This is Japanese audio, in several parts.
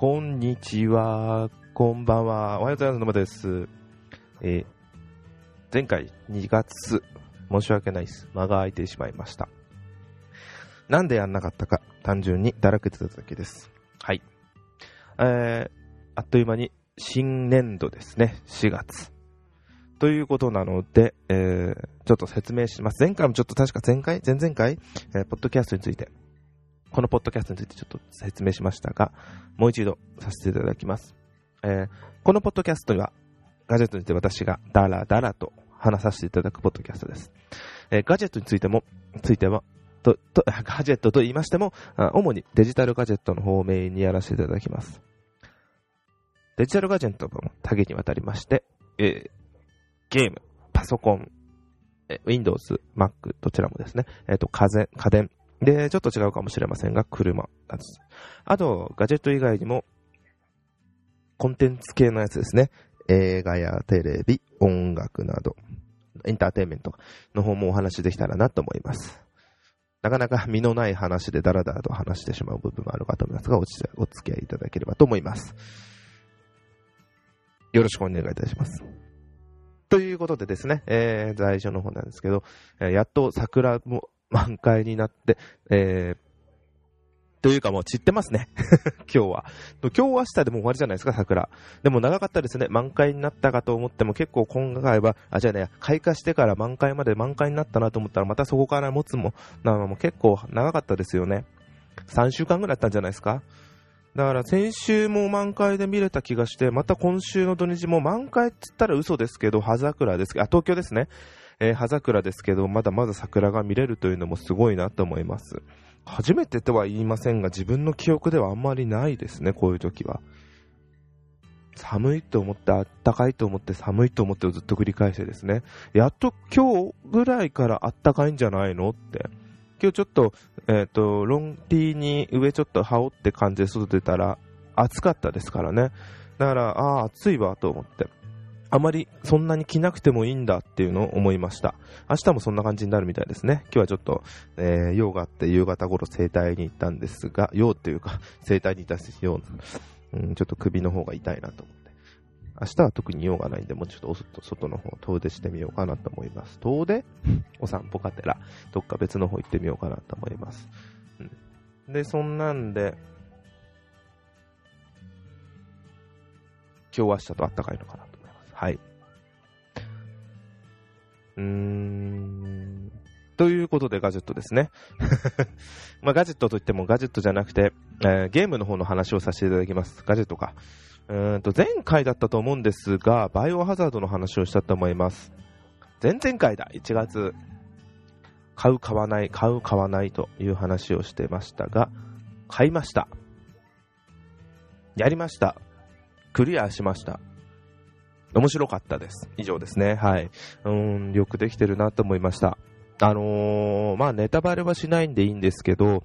こんにちは、こんばんは、おはようございます、野間です。えー前回2月、申し訳ないです。間が空いてしまいました。なんでやんなかったか、単純にだらけてただけです。はい。えー、あっという間に新年度ですね、4月。ということなので、えー、ちょっと説明します。前回もちょっと確か前回、前々回、えーポッドキャストについて、このポッドキャストについてちょっと説明しましたが、もう一度させていただきます。えーこのポッドキャストには、ガジェットについて私がダラダラと話させていただくポッドキャストです。えーガジェットについても、ついては、と、と、ガジェットと言いましても、主にデジタルガジェットの方面にやらせていただきます。デジタルガジェットも多岐にわたりまして、えーゲーム、パソコン、えー Windows、Mac、どちらもですね、えっ、と、家電、家電、で、ちょっと違うかもしれませんが、車なんです。あと、ガジェット以外にも、コンテンツ系のやつですね。映画やテレビ、音楽など、エンターテインメントの方もお話できたらなと思います。なかなか身のない話でダラダラと話してしまう部分もあるかと思いますが、お付き合いいただければと思います。よろしくお願いいたします。ということでですね、えー、最初の方なんですけど、えーやっと桜も満開になって、えー、というかもう散ってますね。今日は。今日明日でも終わりじゃないですか、桜。でも長かったですね。満開になったかと思っても結構今回は、あ、じゃあね、開花してから満開まで満開になったなと思ったらまたそこから持つも、なも結構長かったですよね。3週間ぐらいあったんじゃないですか。だから先週も満開で見れた気がして、また今週の土日も満開って言ったら嘘ですけど、葉桜ですけど、あ、東京ですね。えー葉桜ですけど、まだまだ桜が見れるというのもすごいなと思います。初めてとは言いませんが、自分の記憶ではあんまりないですね、こういう時は。寒いと思って、あったかいと思って、寒いと思ってをずっと繰り返してですね。やっと今日ぐらいからあったかいんじゃないのって。今日ちょっと、えっ、と、ロンティーに上ちょっと羽織って感じで外出たら、暑かったですからね。だから、ああ、暑いわと思って。あまりそんなに着なくてもいいんだっていうのを思いました。明日もそんな感じになるみたいですね。今日はちょっと、えー用があって夕方頃整体に行ったんですが、用っていうか、整体に行ったような、うん、ちょっと首の方が痛いなと思って。明日は特に用がないんで、もうちょっと外の方遠出してみようかなと思います。遠出？お散歩がてら、どっか別の方行ってみようかなと思います。うん、で、そんなんで、今日明日と暖かいのかな。はい。うーん。ということでガジェットですね。まあガジェットといってもガジェットじゃなくて、えーゲームの方の話をさせていただきます。ガジェットか。うんと前回だったと思うんですが、バイオハザードの話をしたと思います。前々回だ、1月。買う、買わない、買う、買わないという話をしてましたが、買いました。やりました。クリアしました。面白かったです。以上ですね。はい。うん、よくできてるなと思いました。あのー、まあ、ネタバレはしないんでいいんですけど、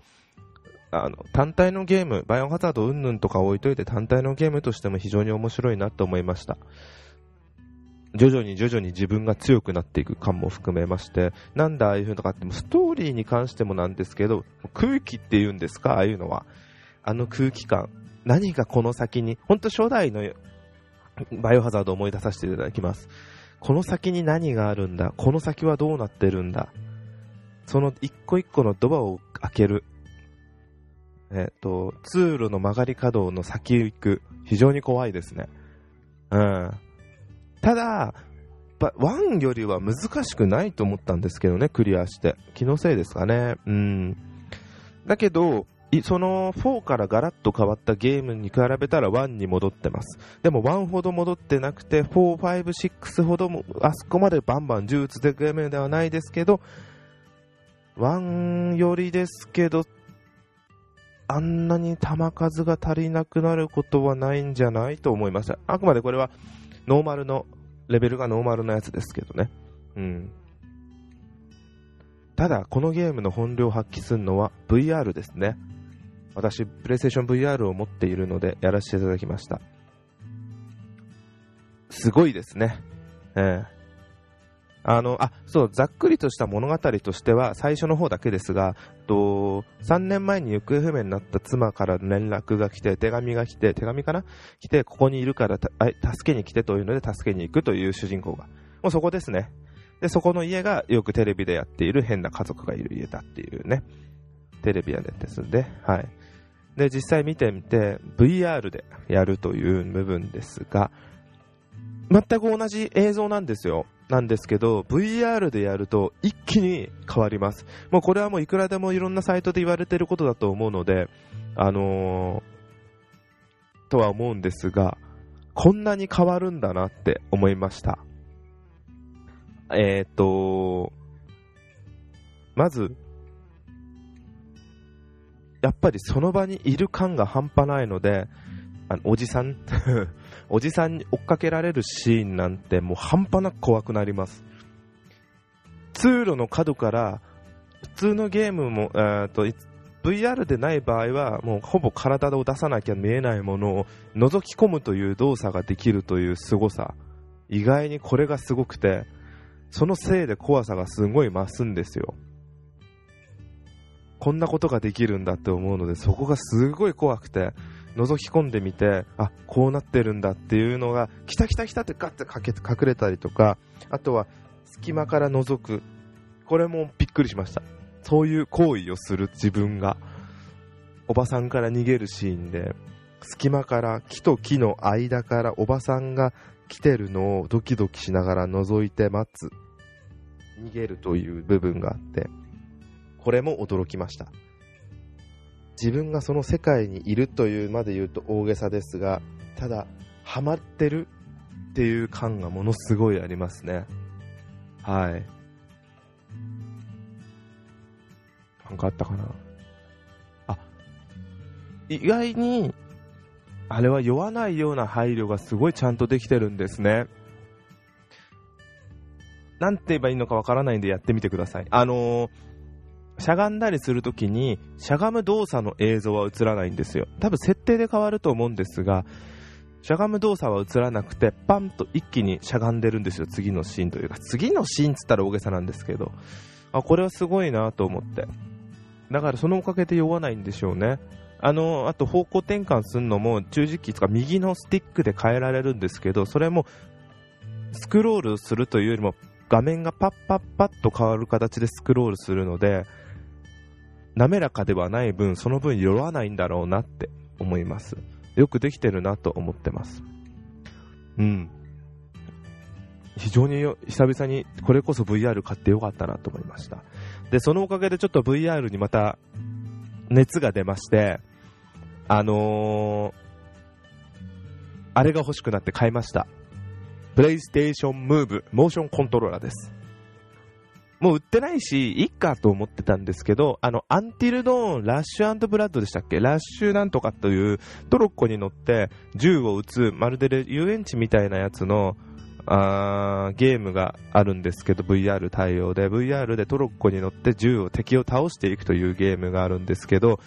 あの、単体のゲーム、バイオハザードうんぬんとか置いといて単体のゲームとしても非常に面白いなと思いました。徐々に徐々に自分が強くなっていく感も含めまして、なんだああいう風とかっても、ストーリーに関してもなんですけど、空気って言うんですかああいうのは。あの空気感。何がこの先に、本当初代のバイオハザードを思い出させていただきます。この先に何があるんだ？この先はどうなってるんだ？その一個一個のドアを開ける。えっ、と、通路の曲がり角の先行く。非常に怖いですね。うん。ただ、ば1よりは難しくないと思ったんですけどね、クリアして。気のせいですかね。うん。だけど、その4からガラッと変わったゲームに比べたら1に戻ってます。でも1ほど戻ってなくて、4、5、6ほども、あそこまでバンバン銃撃つゲームではないですけど、1よりですけど、あんなに弾数が足りなくなることはないんじゃないと思いました。あくまでこれはノーマルの、レベルがノーマルのやつですけどね。うん。ただ、このゲームの本領を発揮するのは VR ですね。私、プレイステーション VR を持っているので、やらせていただきました。すごいですね。ええあの、あ、そう、ざっくりとした物語としては、最初の方だけですが、と、3年前に行方不明になった妻から連絡が来て、手紙が来て、手紙かな？来て、ここにいるから助けに来てというので、助けに行くという主人公が。もうそこですね。で、そこの家がよくテレビでやっている変な家族がいる家だっていうね。テレビやでですんで、はい。で、実際見てみて、VR でやるという部分ですが、全く同じ映像なんですよ。なんですけど、VR でやると一気に変わります。もうこれはもういくらでもいろんなサイトで言われてることだと思うので、あのー、とは思うんですが、こんなに変わるんだなって思いました。えっ、ー、と、まず、やっぱりその場にいる感が半端ないので、あのおじさん おじさんに追っかけられるシーンなんてもう半端なく怖くなります。通路の角から普通のゲームも、えーと、VR でない場合はもうほぼ体を出さなきゃ見えないものを覗き込むという動作ができるという凄さ意外にこれがすごくてそのせいで怖さがすごい増すんですよこんなことができるんだって思うのでそこがすごい怖くて覗き込んでみて、あ、こうなってるんだっていうのが、来た来た来たってガッてかけ隠れたりとか、あとは隙間から覗く。これもびっくりしました。そういう行為をする自分が、おばさんから逃げるシーンで、隙間から木と木の間からおばさんが来てるのをドキドキしながら覗いて待つ。逃げるという部分があって、これも驚きました。自分がその世界にいるというまで言うと大げさですが、ただ、ハマってるっていう感がものすごいありますね。はい。なんかあったかな。あ、意外に、あれは酔わないような配慮がすごいちゃんとできてるんですね。なんて言えばいいのかわからないんでやってみてください。あのーしゃがんだりするときに、しゃがむ動作の映像は映らないんですよ。多分設定で変わると思うんですが、しゃがむ動作は映らなくて、パンと一気にしゃがんでるんですよ、次のシーンというか。次のシーンっつったら大げさなんですけど。あ、これはすごいなと思って。だからそのおかげで酔わないんでしょうね。あの、あと方向転換するのも十字キーとか右のスティックで変えられるんですけど、それもスクロールするというよりも画面がパッパッパッと変わる形でスクロールするので、滑らかではない分、その分酔わないんだろうなって思います。よくできてるなと思ってます。うん。非常に久々にこれこそ VR 買ってよかったなと思いました。で、そのおかげでちょっと VR にまた熱が出まして、あのー、あれが欲しくなって買いました。プレイステーションムーブモーションコントローラーです。もう売ってないし、いっかと思ってたんですけど、あの、アンティルドーン、ラッシュブラッドでしたっけ？ラッシュなんとかというトロッコに乗って銃を撃つ、まるで遊園地みたいなやつの、あーゲームがあるんですけど、VR 対応で、VR でトロッコに乗って銃を、敵を倒していくというゲームがあるんですけど、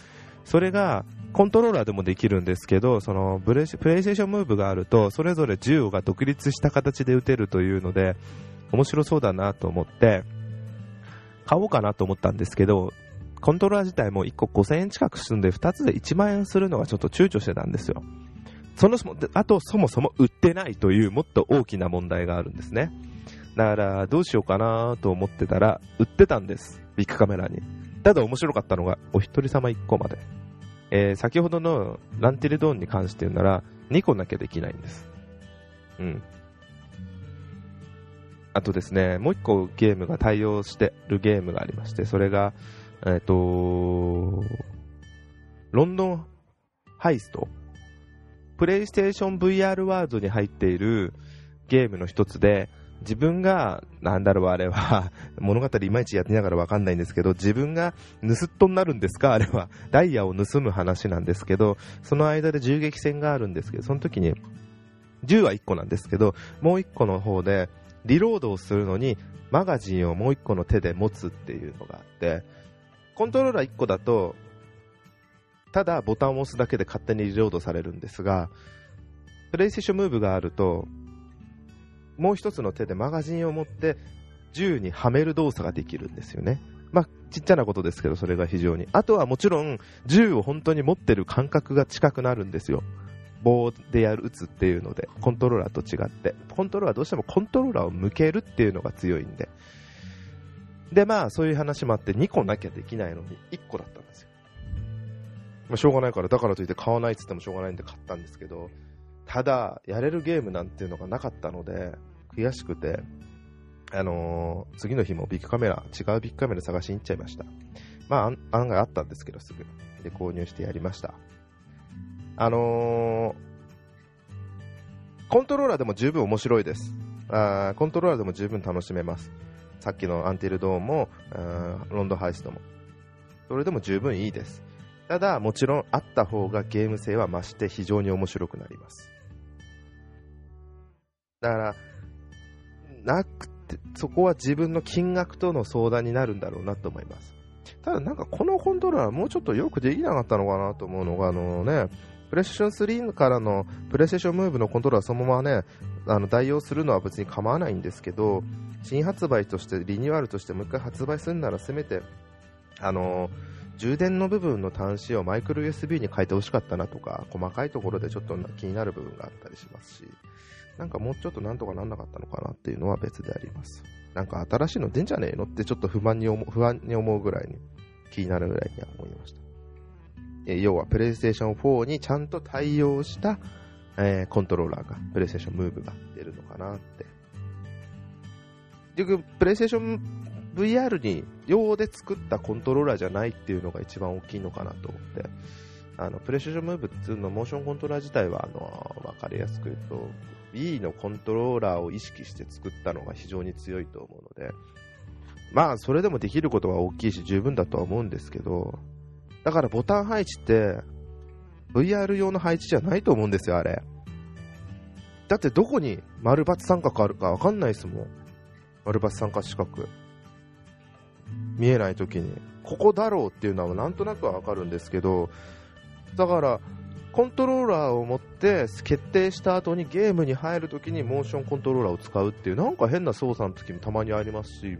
それが、コントローラーでもできるんですけど、そのプレイステーションムーブがあると、それぞれ銃が独立した形で撃てるというので、面白そうだなと思って、買おうかなと思ったんですけど、コントローラー自体も1個5000円近くするんで、2つで1万円するのがちょっと躊躇してたんですよ。その、あとそもそも売ってないというもっと大きな問題があるんですね。だからどうしようかなと思ってたら、売ってたんです。ビッグカメラに。ただ面白かったのが、お一人様1個まで。えー、先ほどのランティレドーンに関して言うなら、2個なきゃできないんです。うん。あとですね、もう一個ゲームが対応してるゲームがありまして、それが、えっ、ー、と、ロンドンハイスト。プレイステーション VR ワールドに入っているゲームの一つで、自分が、なんだろう、あれは、物語いまいちやってながらわかんないんですけど、自分が盗っ人になるんですか？あれは。ダイヤを盗む話なんですけど、その間で銃撃戦があるんですけど、その時に、銃は1個なんですけど、もう1個の方で、リロードをするのにマガジンをもう1個の手で持つっていうのがあってコントローラー1個だとただボタンを押すだけで勝手にリロードされるんですがプレイステーションムーブがあるともう1つの手でマガジンを持って銃にはめる動作ができるんですよね。まあ、ちっちゃなことですけど、それが非常に。あとはもちろん、銃を本当に持ってる感覚が近くなるんですよ。棒でやる、撃つっていうので、コントローラーと違って。コントローラーどうしてもコントローラーを向けるっていうのが強いんで。で、まあ、そういう話もあって、2個なきゃできないのに、1個だったんですよ。まあ、しょうがないから、だからといって買わないって言ってもしょうがないんで買ったんですけど、ただ、やれるゲームなんていうのがなかったので、悔しくて、あのー、次の日もビッグカメラ、違うビッグカメラ探しに行っちゃいました。まあ、案外あったんですけど、すぐ。で、購入してやりました。あのー、コントローラーでも十分面白いです。あコントローラーでも十分楽しめます。さっきのアンティルドーンも、ーロンドハイストも。それでも十分いいです。ただ、もちろんあった方がゲーム性は増して非常に面白くなります。だから、なくて、そこは自分の金額との相談になるんだろうなと思います。ただなんかこのコントローラーもうちょっとよくできなかったのかなと思うのが、あのね、プレイステーション3からのプレイステーションムーブのコントローラーそのままね、あの代用するのは別に構わないんですけど、新発売としてリニューアルとしてもう一回発売するならせめて、あの充電の部分の端子をマイクロ USB に変えてほしかったなとか、細かいところでちょっと気になる部分があったりしますし、なんかもうちょっとなんとかなんなかったのかなっていうのは別であります。なんか新しいの出んじゃねえのってちょっと不満に思不安に思うぐらいに気になるぐらいには思いました。え要はプレイステーション4にちゃんと対応した、えー、コントローラーが、プレイステーションムーブが出るのかなって。結局、プレイステーション VR に用で作ったコントローラーじゃないっていうのが一番大きいのかなと思って。あの、プレイステーションムーブっていうのモーションコントローラー自体は、あの、わかりやすく言うと、Wii のコントローラーを意識して作ったのが非常に強いと思うので、まあ、それでもできることは大きいし十分だとは思うんですけど、だからボタン配置って、VR 用の配置じゃないと思うんですよ、あれ。だってどこに丸×三角あるかわかんないですもん。丸×三角四角。見えないときに。ここだろうっていうのはなんとなくはわかるんですけど、だから、コントローラーを持って決定した後にゲームに入るときにモーションコントローラーを使うっていうなんか変な操作の時もたまにありますし、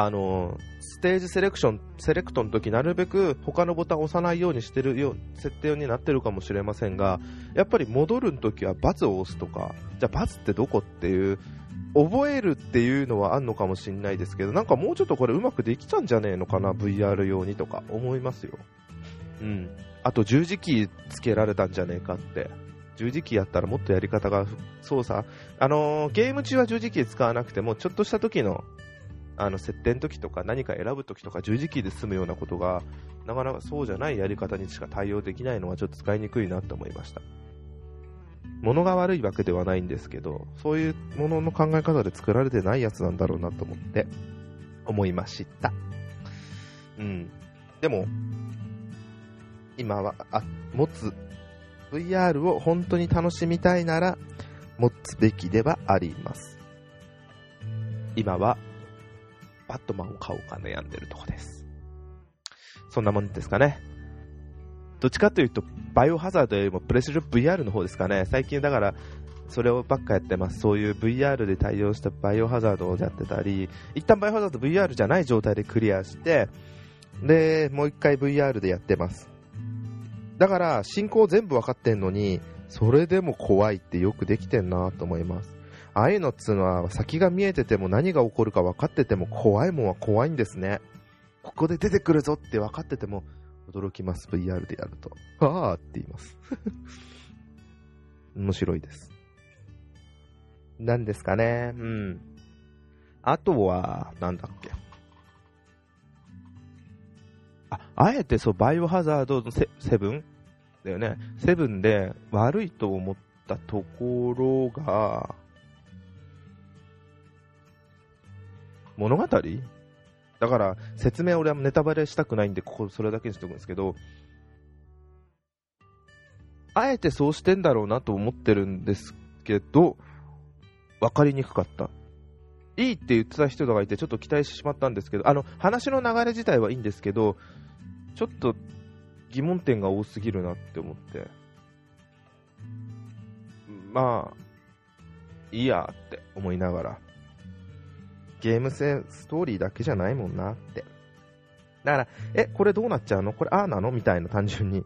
あのステージセレクション、セレクトの時なるべく他のボタンを押さないようにしてるよ設定になってるかもしれませんが、やっぱり戻るときは×を押すとか、じゃあ×ってどこっていう、覚えるっていうのはあんのかもしれないですけど、なんかもうちょっとこれうまくできたんじゃねえのかな、VR 用にとか思いますよ。うん。あと十字キーつけられたんじゃねえかって。十字キーやったらもっとやり方が操作、あのー、ゲーム中は十字キー使わなくても、ちょっとした時のあの設定の時とか何か選ぶ時とか十字キーで済むようなことがなかなかそうじゃないやり方にしか対応できないのはちょっと使いにくいなと思いました。物が悪いわけではないんですけどそういうものの考え方で作られてないやつなんだろうなと思って思いました。うん。でも今はあ持つ。VR を本当に楽しみたいなら持つべきではあります。今はバットマンを買おうか悩んでるとこです。そんなもんですかね。どっちかというと、バイオハザードよりもプレステーション VR の方ですかね。最近だから、それをばっかやってます。そういう VR で対応したバイオハザードをやってたり、一旦バイオハザード VR じゃない状態でクリアして、で、もう一回 VR でやってます。だから、進行全部わかってんのに、それでも怖いってよくできてんなと思います。ああいうのっつうのは先が見えてても何が起こるか分かってても怖いもんは怖いんですね。ここで出てくるぞって分かってても驚きます。VR でやると。ああって言います。面白いです。何ですかね。うん。あとは、なんだっけ。あ、あえてそう、バイオハザードのセセブン？だよね。セブンで悪いと思ったところが、物語？だから、説明俺はネタバレしたくないんで、ここそれだけにしておくんですけど、あえてそうしてんだろうなと思ってるんですけど、分かりにくかった。いいって言ってた人がいて、ちょっと期待してしまったんですけど、あの、話の流れ自体はいいんですけど、ちょっと疑問点が多すぎるなって思って。まあ、いいやって思いながら。ゲーム性、ストーリーだけじゃないもんなって。だから、え、これどうなっちゃうの？これああなの？みたいな単純に。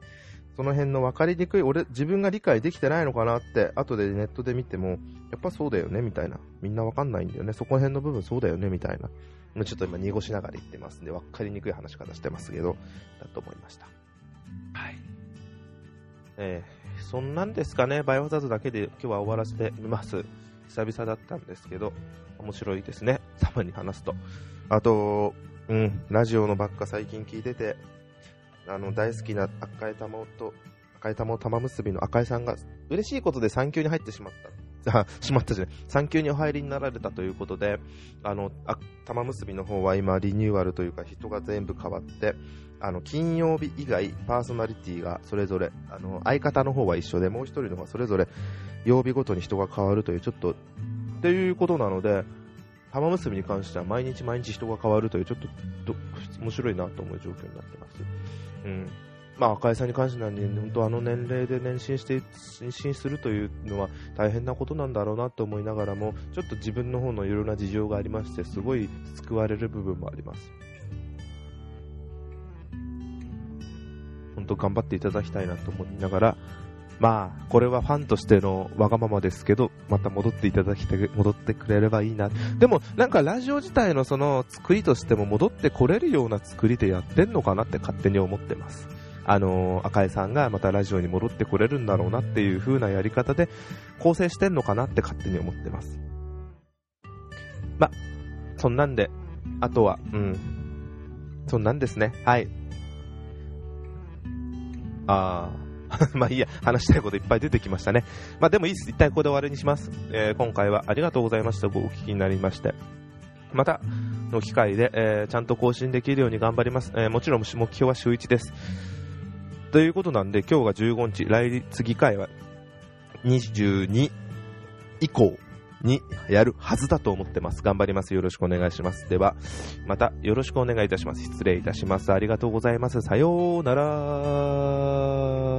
その辺の分かりにくい、俺、自分が理解できてないのかなって、後でネットで見ても、やっぱそうだよね？みたいな。みんな分かんないんだよね？そこら辺の部分そうだよね？みたいな。もうちょっと今濁しながら言ってますんで、分かりにくい話し方してますけど、だと思いました。はい。えー、そんなんですかね？バイオハザードだけで今日は終わらせてみます。久々だったんですけど、面白いですね。たまに話すと。あと、うん、ラジオのばっか最近聞いてて、あの、大好きな赤い玉と、赤い玉玉結びの赤井さんが、嬉しいことで産休に入ってしまった。あ、しまったじゃない。産休にお入りになられたということで、あの、あ玉結びの方は今リニューアルというか人が全部変わって、あの、金曜日以外パーソナリティがそれぞれ、あの、相方の方は一緒で、もう一人の方はそれぞれ曜日ごとに人が変わるという、ちょっと、っていうことなので、玉結びに関しては毎日毎日人が変わるという、ちょっと面白いなと思う状況になってます。うん。まあ、赤井さんに関してはね、本当あの年齢で年進して、妊娠するというのは大変なことなんだろうなと思いながらも、ちょっと自分の方のいろいろな事情がありまして、すごい救われる部分もあります。本当頑張っていただきたいなと思いながら、まあ、これはファンとしてのわがままですけど、また戻っていただきた、戻ってくれればいいな。でも、なんかラジオ自体のその作りとしても戻ってこれるような作りでやってんのかなって勝手に思ってます。あのー、赤井さんがまたラジオに戻ってこれるんだろうなっていう風なやり方で構成してんのかなって勝手に思ってます。ま、そんなんで、あとは、うん。そんなんですね。はい。あー。まあいいや、話したいこといっぱい出てきましたね。まあでもいいです。一旦ここで終わりにします。えー今回はありがとうございました。ごお聞きになりまして。またの機会で、えーちゃんと更新できるように頑張ります。えーもちろん目標は週1です。ということなんで、今日が15日、来日議会は22以降にやるはずだと思ってます。頑張ります。よろしくお願いします。では、またよろしくお願いいたします。失礼いたします。ありがとうございます。さようなら。